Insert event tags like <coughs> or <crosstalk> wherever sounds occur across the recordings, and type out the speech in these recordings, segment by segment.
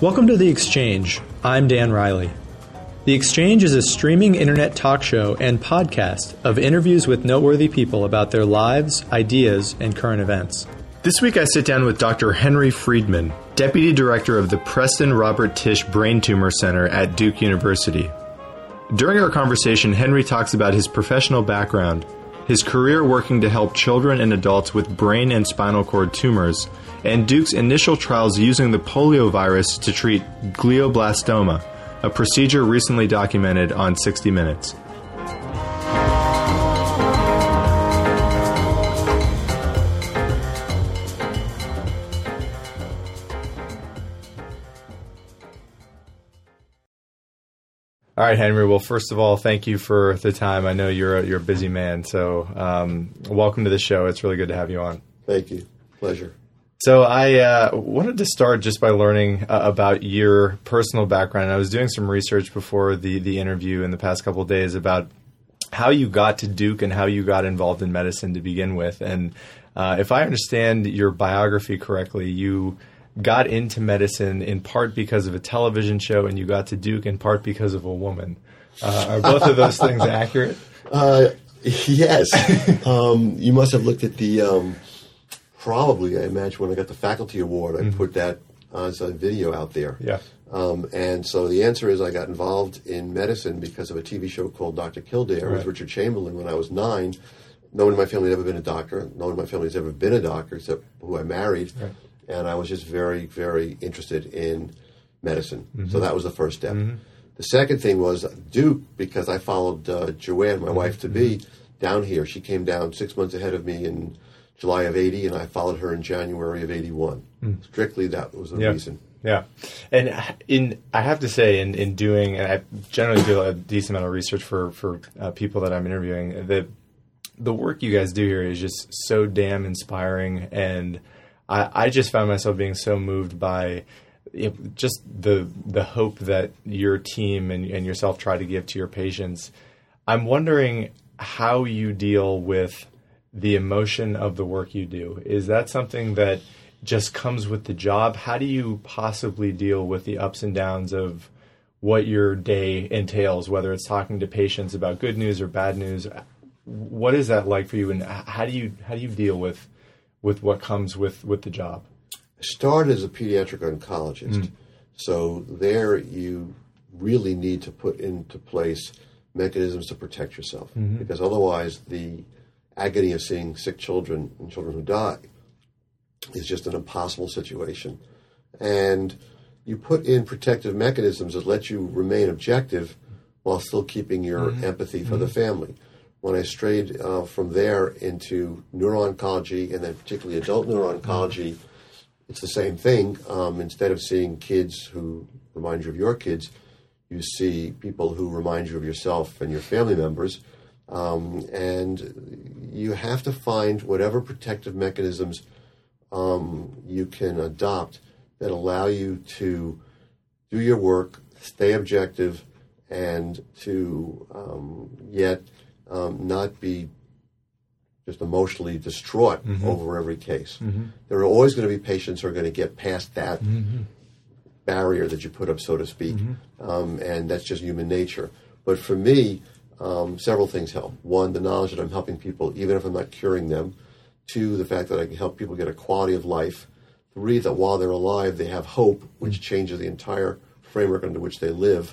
Welcome to The Exchange. I'm Dan Riley. The Exchange is a streaming internet talk show and podcast of interviews with noteworthy people about their lives, ideas, and current events. This week I sit down with Dr. Henry Friedman, Deputy Director of the Preston Robert Tisch Brain Tumor Center at Duke University. During our conversation, Henry talks about his professional background, his career working to help children and adults with brain and spinal cord tumors, and Duke's initial trials using the polio virus to treat glioblastoma, a procedure recently documented on 60 Minutes. All right, Henry. Well, first of all, thank you for the time. I know you're a, you're a busy man, so um, welcome to the show. It's really good to have you on. Thank you. Pleasure. So I uh, wanted to start just by learning uh, about your personal background. I was doing some research before the the interview in the past couple days about how you got to Duke and how you got involved in medicine to begin with. And uh, if I understand your biography correctly, you got into medicine in part because of a television show, and you got to Duke in part because of a woman. Uh, are both of those <laughs> things accurate? Uh, yes. um, you must have looked at the. Um, probably, I imagine, when I got the faculty award, I mm-hmm. put that as a video out there. Yeah. Um, and so the answer is I got involved in medicine because of a TV show called Dr. Kildare right. with Richard Chamberlain when I was nine. No one in my family had ever been a doctor. No one in my family has ever been a doctor except who I married. Right and I was just very, very interested in medicine. Mm-hmm. So that was the first step. Mm-hmm. The second thing was Duke, because I followed uh, Joanne, my mm-hmm. wife to be, mm-hmm. down here. She came down six months ahead of me in July of 80, and I followed her in January of 81. Mm. Strictly, that was the yeah. reason. Yeah, and in I have to say, in, in doing, and I generally do a decent amount of research for for uh, people that I'm interviewing. The the work you guys do here is just so damn inspiring and I, I just found myself being so moved by just the the hope that your team and, and yourself try to give to your patients. I'm wondering how you deal with the emotion of the work you do. Is that something that just comes with the job? How do you possibly deal with the ups and downs of what your day entails, whether it's talking to patients about good news or bad news? What is that like for you, and how do you how do you deal with with what comes with with the job? I started as a pediatric oncologist, mm. so there you really need to put into place mechanisms to protect yourself mm-hmm. because otherwise the agony of seeing sick children and children who die is just an impossible situation. And you put in protective mechanisms that let you remain objective while still keeping your mm-hmm. empathy for mm-hmm. the family when I strayed uh, from there into neuro-oncology and then particularly adult neuro-oncology, it's the same thing. Um, instead of seeing kids who remind you of your kids, you see people who remind you of yourself and your family members. Um, and you have to find whatever protective mechanisms um, you can adopt that allow you to do your work, stay objective, and to um, yet – um, not be just emotionally distraught mm-hmm. over every case. Mm-hmm. There are always going to be patients who are going to get past that mm-hmm. barrier that you put up, so to speak, mm-hmm. um, and that's just human nature. But for me, um, several things help. One, the knowledge that I'm helping people, even if I'm not curing them. Two, the fact that I can help people get a quality of life. Three, that while they're alive, they have hope, which mm-hmm. changes the entire framework under which they live.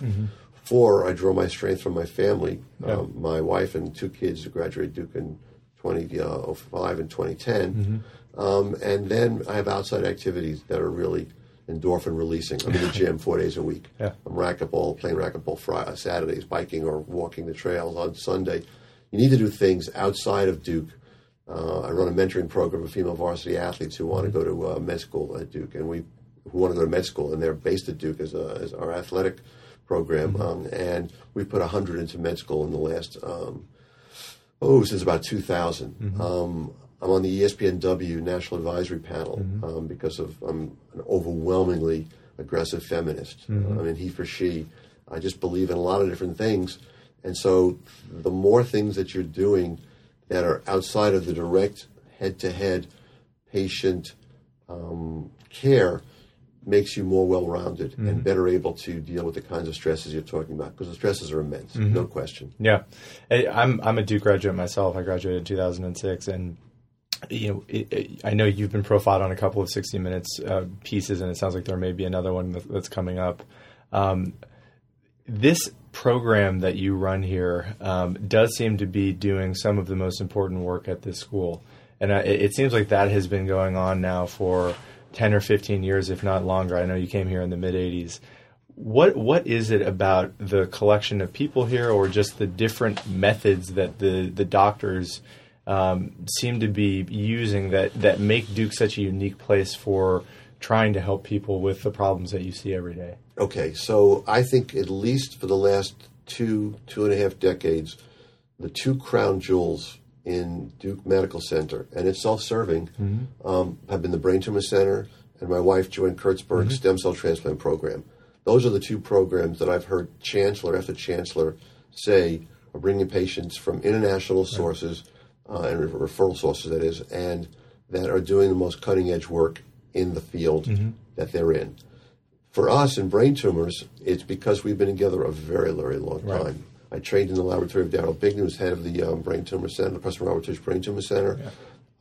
Mm-hmm. Four, I draw my strength from my family. Yeah. Um, my wife and two kids who graduated Duke in 2005 and 2010. Mm-hmm. Um, and then I have outside activities that are really endorphin releasing. I'm in the gym four days a week. Yeah. I'm racquetball, playing racquetball Friday, Saturdays, biking or walking the trails on Sunday. You need to do things outside of Duke. Uh, I run a mentoring program of female varsity athletes who want to go to uh, med school at Duke, and we who want to go to med school, and they're based at Duke as, a, as our athletic program, mm-hmm. um, and we put 100 into med school in the last, um, oh, since about 2000. Mm-hmm. Um, I'm on the ESPNW National Advisory Panel mm-hmm. Um, because of I'm an overwhelmingly aggressive feminist. Mm-hmm. I mean, he for she. I just believe in a lot of different things, and so the more things that you're doing that are outside of the direct head-to-head patient um, care, makes you more well-rounded Mm-hmm. and better able to deal with the kinds of stresses you're talking about because the stresses are immense, Mm-hmm. no question. Yeah, I'm I'm a Duke graduate myself. I graduated in 2006, and you know it, it, I know you've been profiled on a couple of 60 Minutes uh, pieces, and it sounds like there may be another one that's coming up. Um, this program that you run here um, does seem to be doing some of the most important work at this school, and it seems like that has been going on now for 10 or 15 years, if not longer. I know you came here in the mid 80s what what is it about the collection of people here, or just the different methods that the the doctors um, seem to be using that that make Duke such a unique place for trying to help people with the problems that you see every day? Okay, so I think at least for the last two, two and a half decades, the two crown jewels in Duke Medical Center, and it's self-serving, um, have been the Brain Tumor Center and my wife Joanne Kurtzberg's stem cell transplant program. Those are the two programs that I've heard chancellor after chancellor say are bringing patients from international sources uh, and re- referral sources, that is, and that are doing the most cutting edge work in the field that they're in. For us in brain tumors, it's because we've been together a very, very long time. I trained in the laboratory of Daryl Bigner, who's head of the um, Brain Tumor Center, the Preston Robert Tisch Brain Tumor Center.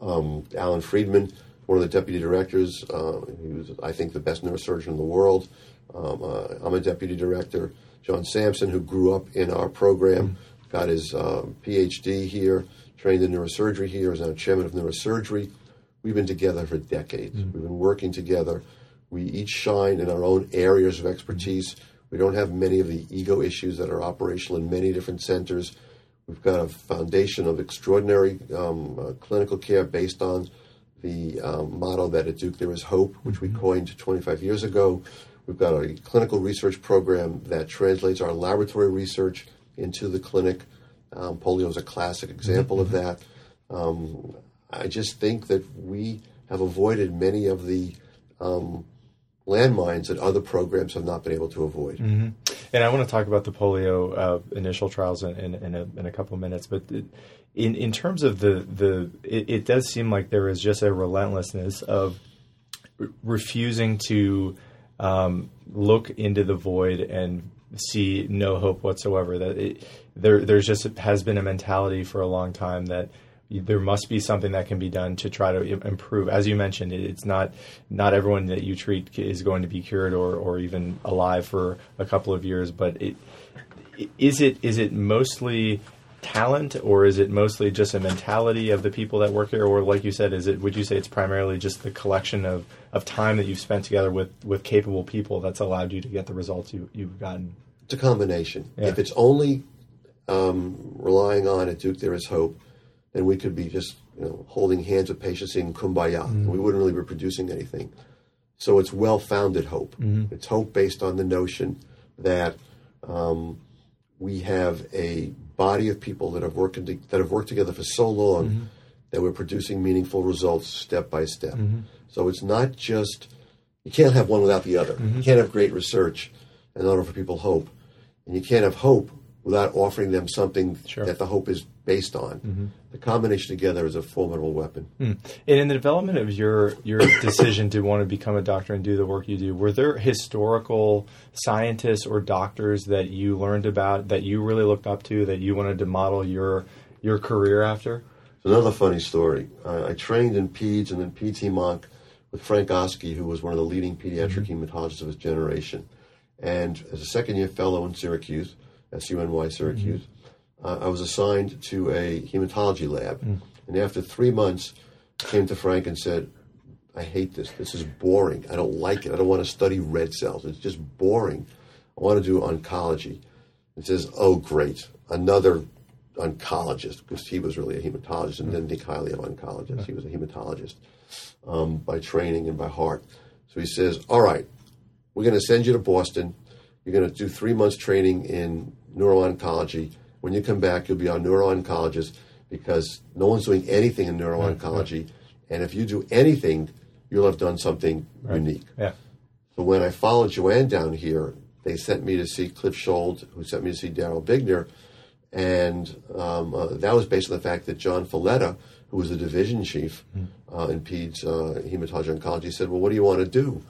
Um, Allan Friedman, one of the deputy directors, uh, he was, I think, the best neurosurgeon in the world. Um, uh, I'm a deputy director. John Sampson, who grew up in our program, got his um, PhD here, trained in neurosurgery here, is now chairman of neurosurgery. We've been together for decades. We've been working together. We each shine in our own areas of expertise. We don't have many of the ego issues that are operational in many different centers. We've got a foundation of extraordinary um, uh, clinical care based on the um, motto that at Duke there is hope, which we coined 25 years ago. We've got a clinical research program that translates our laboratory research into the clinic. Um, polio is a classic example of that. Um, I just think that we have avoided many of the um, landmines that other programs have not been able to avoid. And I want to talk about the polio uh, initial trials in, in, in, a, in a couple of minutes, but in in terms of the the, it, it does seem like there is just a relentlessness of re- refusing to um, look into the void and see no hope whatsoever. That it, there there's just has been a mentality for a long time that there must be something that can be done to try to improve. As you mentioned, it's not not everyone that you treat is going to be cured or, or even alive for a couple of years. But it is it is it mostly talent or is it mostly just a mentality of the people that work here or like you said is it would you say it's primarily just the collection of, of time that you've spent together with, with capable people that's allowed you to get the results you, you've gotten It's a combination. Yeah. If it's only um, relying on at Duke there is hope, then we could be just you know holding hands with patients saying kumbaya. and We wouldn't really be producing anything. So it's well-founded hope. Mm-hmm. It's hope based on the notion that um, we have a body of people that have worked to, that have worked together for so long mm-hmm. that we're producing meaningful results step by step. So it's not just you can't have one without the other. You can't have great research and not offer people hope, and you can't have hope without offering them something Sure. that the hope is based on. Mm-hmm. The combination together is a formidable weapon. Hmm. And in the development of your your <coughs> decision to want to become a doctor and do the work you do, were there historical scientists or doctors that you learned about that you really looked up to that you wanted to model your your career after? Another funny story. I, I trained in peds and then PT Monk with Frank Oski, who was one of the leading pediatric mm-hmm. hematologists of his generation. And as a second year fellow in Syracuse, SUNY Syracuse, uh, I was assigned to a hematology lab. And after three months, came to Frank and said, I hate this. This is boring. I don't like it. I don't want to study red cells. It's just boring. I want to do oncology. He says, Oh, great. Another oncologist, because he was really a hematologist and didn't think highly of oncologists. He was a hematologist um, by training and by heart. So he says, All right, we're going to send you to Boston. You're going to do three months training in neuro-oncology. When you come back, you'll be our neuro-oncologist because no one's doing anything in neuro-oncology. And if you do anything, you'll have done something unique. Yeah. So when I followed Joanne down here, they sent me to see Cliff Schold, who sent me to see Daryl Bigner. And um, uh, that was based on the fact that John Falletta, who was the division chief uh, in PEDS uh, hematology oncology, said, Well, what do you want to do?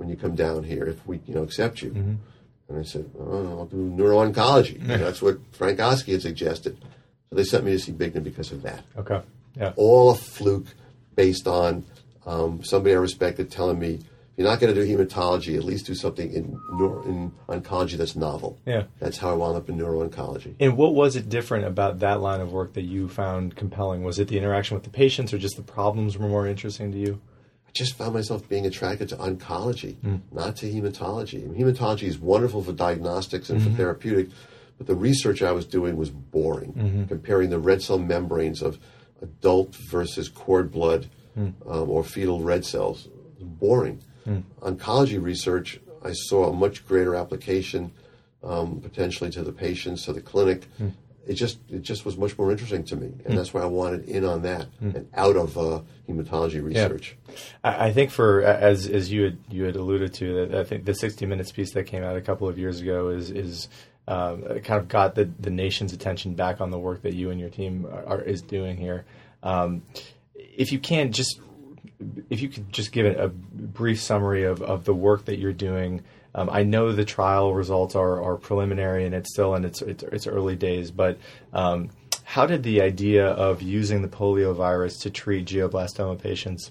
when you come down here if we you know accept you. And I said, oh, I'll do neuro-oncology. That's what Frank Oski had suggested. So they sent me to see Bigner because of that. Okay. Yeah. All a fluke based on um, somebody I respected telling me, if you're not going to do hematology, at least do something in, neuro- in oncology that's novel. Yeah. That's how I wound up in neuro-oncology. And what was it different about that line of work that you found compelling? Was it the interaction with the patients, or just the problems were more interesting to you? I just found myself being attracted to oncology, Hmm. not to hematology. And hematology is wonderful for diagnostics and Mm-hmm. for therapeutic, but the research I was doing was boring, Mm-hmm. comparing the red cell membranes of adult versus cord blood Hmm. um, or fetal red cells. Boring. Oncology research, I saw a much greater application um, potentially to the patients, to the clinic. It just it just was much more interesting to me, and that's why I wanted in on that and out of uh, hematology research. I I think for as as you had you had alluded to that I think the 60 Minutes piece that came out a couple of years ago is is um, kind of got the the nation's attention back on the work that you and your team are, is doing here. Um, if you can just if you could just give a, a brief summary of, of the work that you're doing. Um, I know the trial results are, are preliminary and it's still in its its, its early days, but um, how did the idea of using the polio virus to treat glioblastoma patients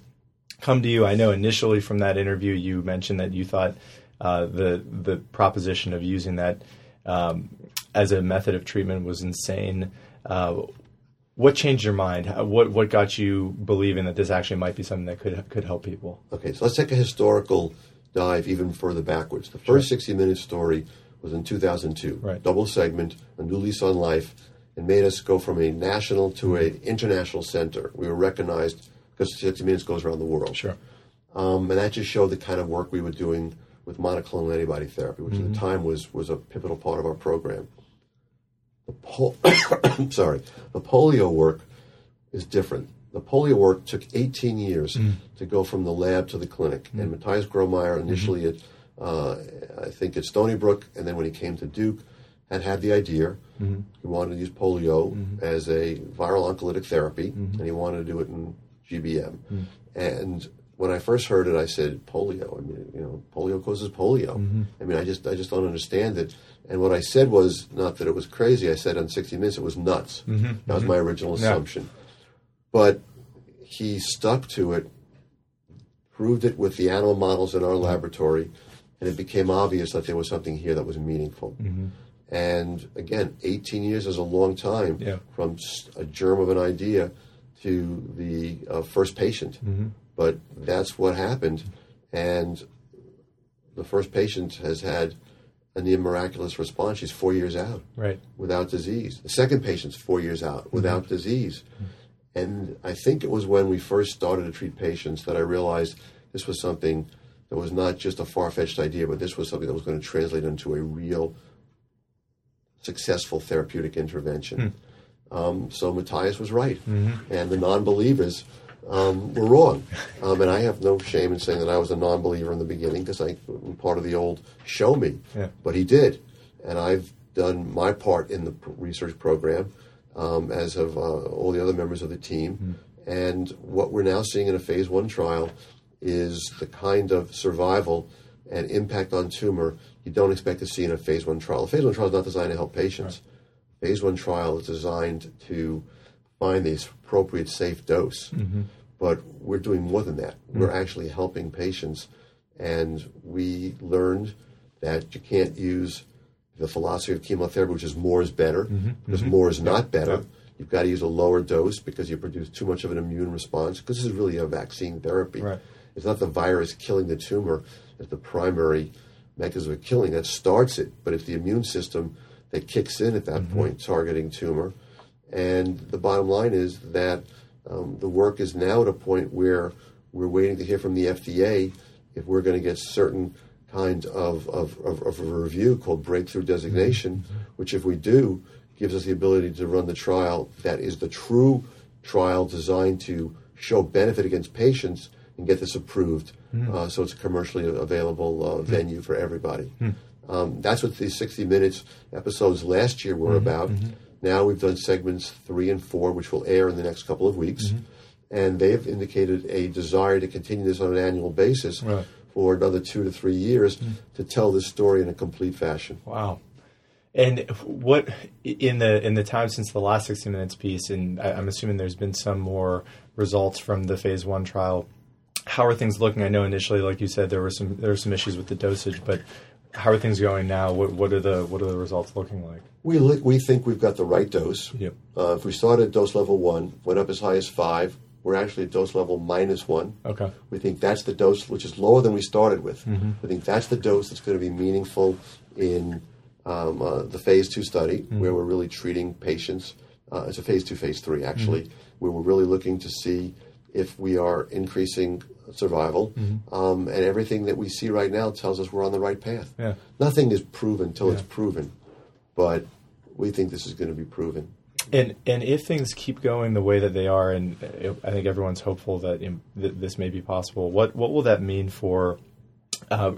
come to you? I know initially from that interview you mentioned that you thought uh, the the proposition of using that um, as a method of treatment was insane. Uh, what changed your mind? What what got you believing that this actually might be something that could could help people? Okay, so let's take a historical dive even further backwards. The first 60 Minutes story was in 2002. Right. Double segment, a new lease on life, and made us go from a national to an international center. We were recognized because 60 Minutes goes around the world. Sure. Um, and that just showed the kind of work we were doing with monoclonal antibody therapy, which at the time was, was a pivotal part of our program. The pol- <coughs> sorry, the polio work is different. The polio work took 18 years mm. to go from the lab to the clinic. Mm. And Matthias Gromeier, mm-hmm. initially at, uh, I think at Stony Brook, and then when he came to Duke, had had the idea. Mm-hmm. He wanted to use polio mm-hmm. as a viral oncolytic therapy, and he wanted to do it in GBM. Mm. And when I first heard it, I said, "Polio. I mean, you know, polio causes polio. I mean, I just, I just don't understand it." And what I said was not that it was crazy. I said on 60 Minutes it was nuts. That was my original assumption. But he stuck to it, proved it with the animal models in our laboratory, and it became obvious that there was something here that was meaningful. Mm-hmm. And again, 18 years is a long time Yeah. from a germ of an idea to the uh, first patient. Mm-hmm. But that's what happened. And the first patient has had a near miraculous response. She's four years out Right. without disease. The second patient's four years out without mm-hmm. disease. And I think it was when we first started to treat patients that I realized this was something that was not just a far fetched idea, but this was something that was going to translate into a real successful therapeutic intervention. Um, so Matthias was right, and the non believers um, were wrong. Um, and I have no shame in saying that I was a non believer in the beginning because I'm part of the old show me. Yeah. But he did. And I've done my part in the research program, um, as have uh, all the other members of the team. And what we're now seeing in a phase one trial is the kind of survival and impact on tumor you don't expect to see in a phase one trial. A phase one trial is not designed to help patients. Phase one trial is designed to find the appropriate safe dose. But we're doing more than that. We're actually helping patients. And we learned that you can't use the philosophy of chemotherapy, which is more is better, mm-hmm. because mm-hmm. more is not better. You've got to use a lower dose because you produce too much of an immune response, because this is really a vaccine therapy. Right. It's not the virus killing the tumor as the primary mechanism of killing that starts it, but it's the immune system that kicks in at that mm-hmm. point, targeting tumor. And the bottom line is that um, the work is now at a point where we're waiting to hear from the FDA if we're going to get certain kind of, of, of, of a review called breakthrough designation, mm-hmm. which, if we do, gives us the ability to run the trial that is the true trial designed to show benefit against patients and get this approved. Mm. Uh, so it's a commercially available uh, mm. venue for everybody. Mm. Um, that's what these 60 Minutes episodes last year were mm-hmm. about. Mm-hmm. Now we've done segments three and four, which will air in the next couple of weeks. And they've indicated a desire to continue this on an annual basis Right. For another two to three years to tell this story in a complete fashion. Wow. And what in the in the time since the last sixty minutes piece, and I, I'm assuming there's been some more results from the phase one trial. How are things looking? I know initially, like you said, there were some there were some issues with the dosage, but how are things going now? What what are the what are the results looking like? We li- we think we've got the right dose. Yep. Uh, if we started at dose level one, went up as high as five, we're actually at dose level minus one. Okay. We think that's the dose, which is lower than we started with. We think that's the dose that's going to be meaningful in um, uh, the phase two study, where we're really treating patients. Uh, it's a phase two, phase three, actually, where we're really looking to see if we are increasing survival. Um, and everything that we see right now tells us we're on the right path. Yeah. Nothing is proven until it's proven, but we think this is going to be proven. And and if things keep going the way that they are, and I think everyone's hopeful that, that this may be possible. What what will that mean for uh,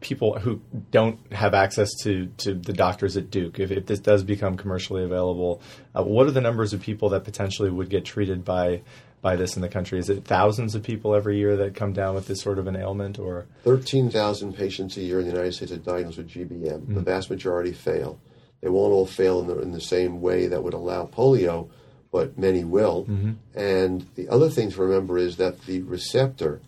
people who don't have access to, to the doctors at Duke? If, if this does become commercially available, uh, what are the numbers of people that potentially would get treated by by this in the country? Is it thousands of people every year that come down with this sort of an ailment, or 13,000 patients a year in the United States are diagnosed with GBM. The vast majority fail. They won't all fail in the, in the same way that would allow polio, but many will. Mm-hmm. And the other thing to remember is that the receptor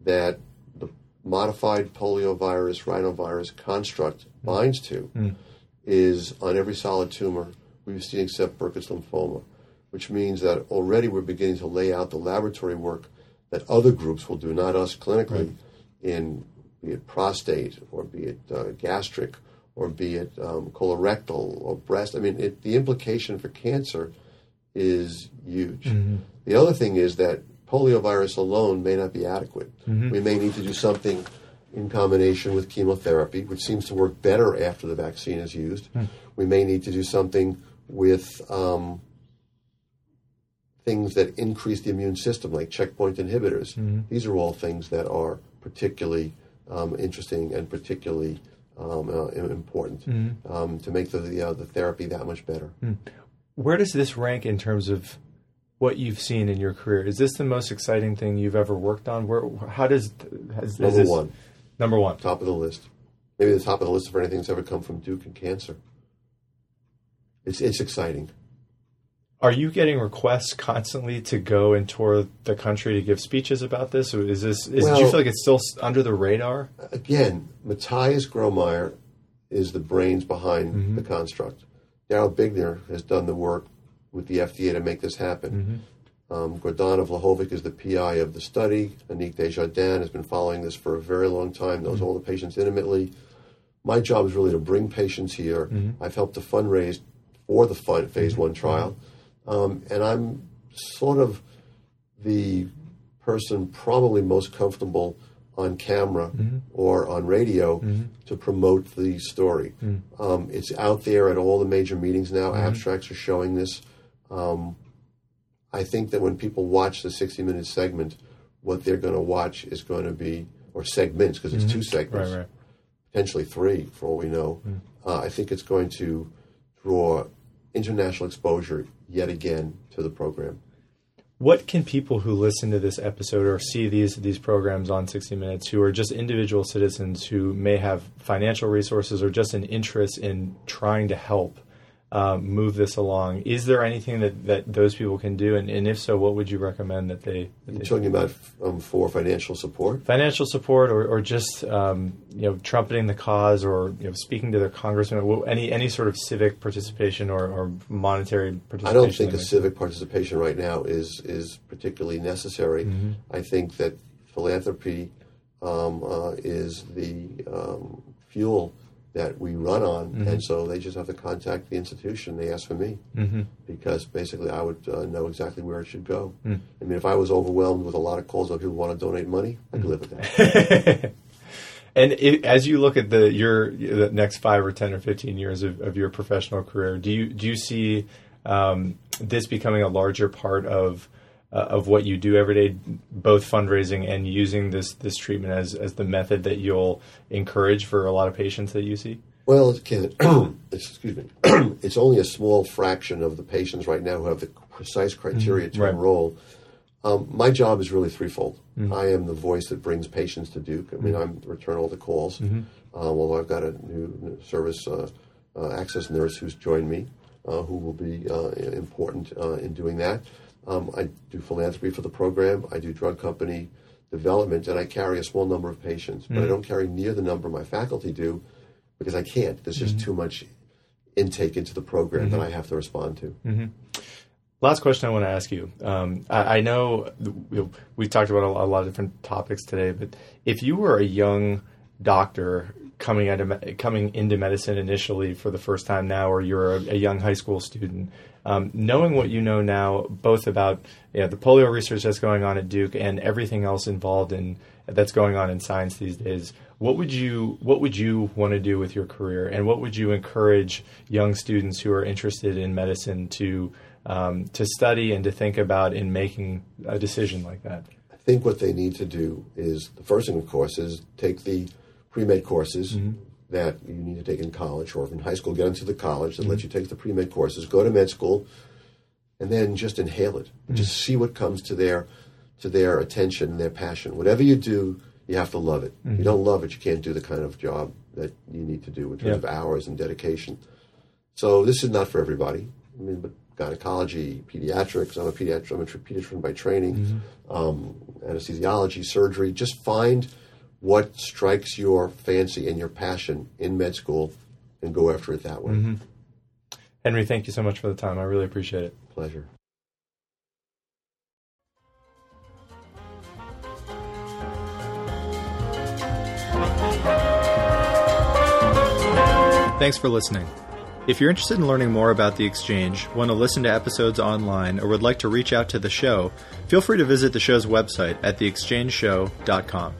that the modified poliovirus rhinovirus construct mm. binds to mm. is on every solid tumor we've seen except Burkitt's lymphoma, which means that already we're beginning to lay out the laboratory work that other groups will do, not us clinically, in be it prostate or be it uh, gastric or be it um, colorectal or breast. I mean, it, the implication for cancer is huge. The other thing is that poliovirus alone may not be adequate. We may need to do something in combination with chemotherapy, which seems to work better after the vaccine is used. We may need to do something with um, things that increase the immune system, like checkpoint inhibitors. These are all things that are particularly um, interesting and particularly um, uh, important um, to make the the, uh, the therapy that much better. where does this rank in terms of what you've seen in your career? Is this the most exciting thing you've ever worked on? Where how does has, has Number this- one, Number one. top of the list. Maybe the top of the list for anything that's ever come from Duke and cancer. It's it's exciting. Are you getting requests constantly to go and tour the country to give speeches about this? Or is this? Is, do you feel like it's still under the radar? Again, Matthias Gromeier is the brains behind mm-hmm. the construct. Daryl Bigner has done the work with the FDA to make this happen. Mm-hmm. Um, Gordana Vlahovic is the PI of the study. Annick Desjardins has been following this for a very long time, knows mm-hmm. all the patients intimately. My job is really to bring patients here. I've helped to fundraise for the fun, phase one trial. Um, and I'm sort of the person probably most comfortable on camera or on radio to promote the story. Um, it's out there at all the major meetings now. Abstracts are showing this. Um, I think that when people watch the 60 minute segment, what they're going to watch is going to be, or segments, because it's two segments, Right, right. potentially three for all we know. Uh, I think it's going to draw international exposure yet again to the program. What can people who listen to this episode or see these these programs on 60 Minutes, who are just individual citizens who may have financial resources or just an interest in trying to help um, move this along, is there anything that, that those people can do? And, and if so, what would you recommend that they, that You're they talking about um, for financial support. financial support or, or just um, you know trumpeting the cause or you know speaking to their congressman any any sort of civic participation or, or monetary participation I don't think a civic participation right now is is particularly necessary. I think that philanthropy um, uh, is the um, fuel that we run on, and so they just have to contact the institution. They ask for me because basically I would uh, know exactly where it should go. I mean, if I was overwhelmed with a lot of calls of people who want to donate money, I could live with that. <laughs> And it, as you look at the your the next five or ten or fifteen years of, of your professional career, do you do you see um, this becoming a larger part of uh, of what you do every day, both fundraising and using this this treatment as as the method that you'll encourage for a lot of patients that you see? Well, it can, <clears throat> excuse me, <clears throat> it's only a small fraction of the patients right now who have the precise criteria to Right. enroll. Um, my job is really threefold. I am the voice that brings patients to Duke. I mean, I'm return all the calls. Um, although I've got a new service uh, uh, access nurse who's joined me, uh, who will be uh, important uh, in doing that. Um, I do philanthropy for the program. I do drug company development, and I carry a small number of patients, but I don't carry near the number my faculty do because I can't. There's just too much intake into the program that I have to respond to. Last question I want to ask you. Um, I, I know we- we've talked about a, a lot of different topics today, but if you were a young doctor coming out of, coming into medicine initially for the first time now, or you're a, a young high school student, um, knowing what you know now, both about you know, the polio research that's going on at Duke and everything else involved in that's going on in science these days, what would you what would you want to do with your career, and what would you encourage young students who are interested in medicine to um, to study and to think about in making a decision like that? I think what they need to do is the first thing, of course, is take the pre med courses mm-hmm. that you need to take in college or in high school. Get into the college that lets mm-hmm. you take the pre med courses. Go to med school, and then just inhale it. Mm-hmm. Just see what comes to their to their attention and their passion. Whatever you do, you have to love it. If you don't love it, you can't do the kind of job that you need to do in terms Yeah. of hours and dedication. So this is not for everybody. I mean, but gynecology, pediatrics. I'm a pediatric. I'm a pediatrician by training. Um, anesthesiology, surgery. Just find what strikes your fancy and your passion in med school, and go after it that way. Mm-hmm. Henry, thank you so much for the time. I really appreciate it. Pleasure. Thanks for listening. If you're interested in learning more about the Exchange, want to listen to episodes online, or would like to reach out to the show, feel free to visit the show's website at theexchangeshow.com.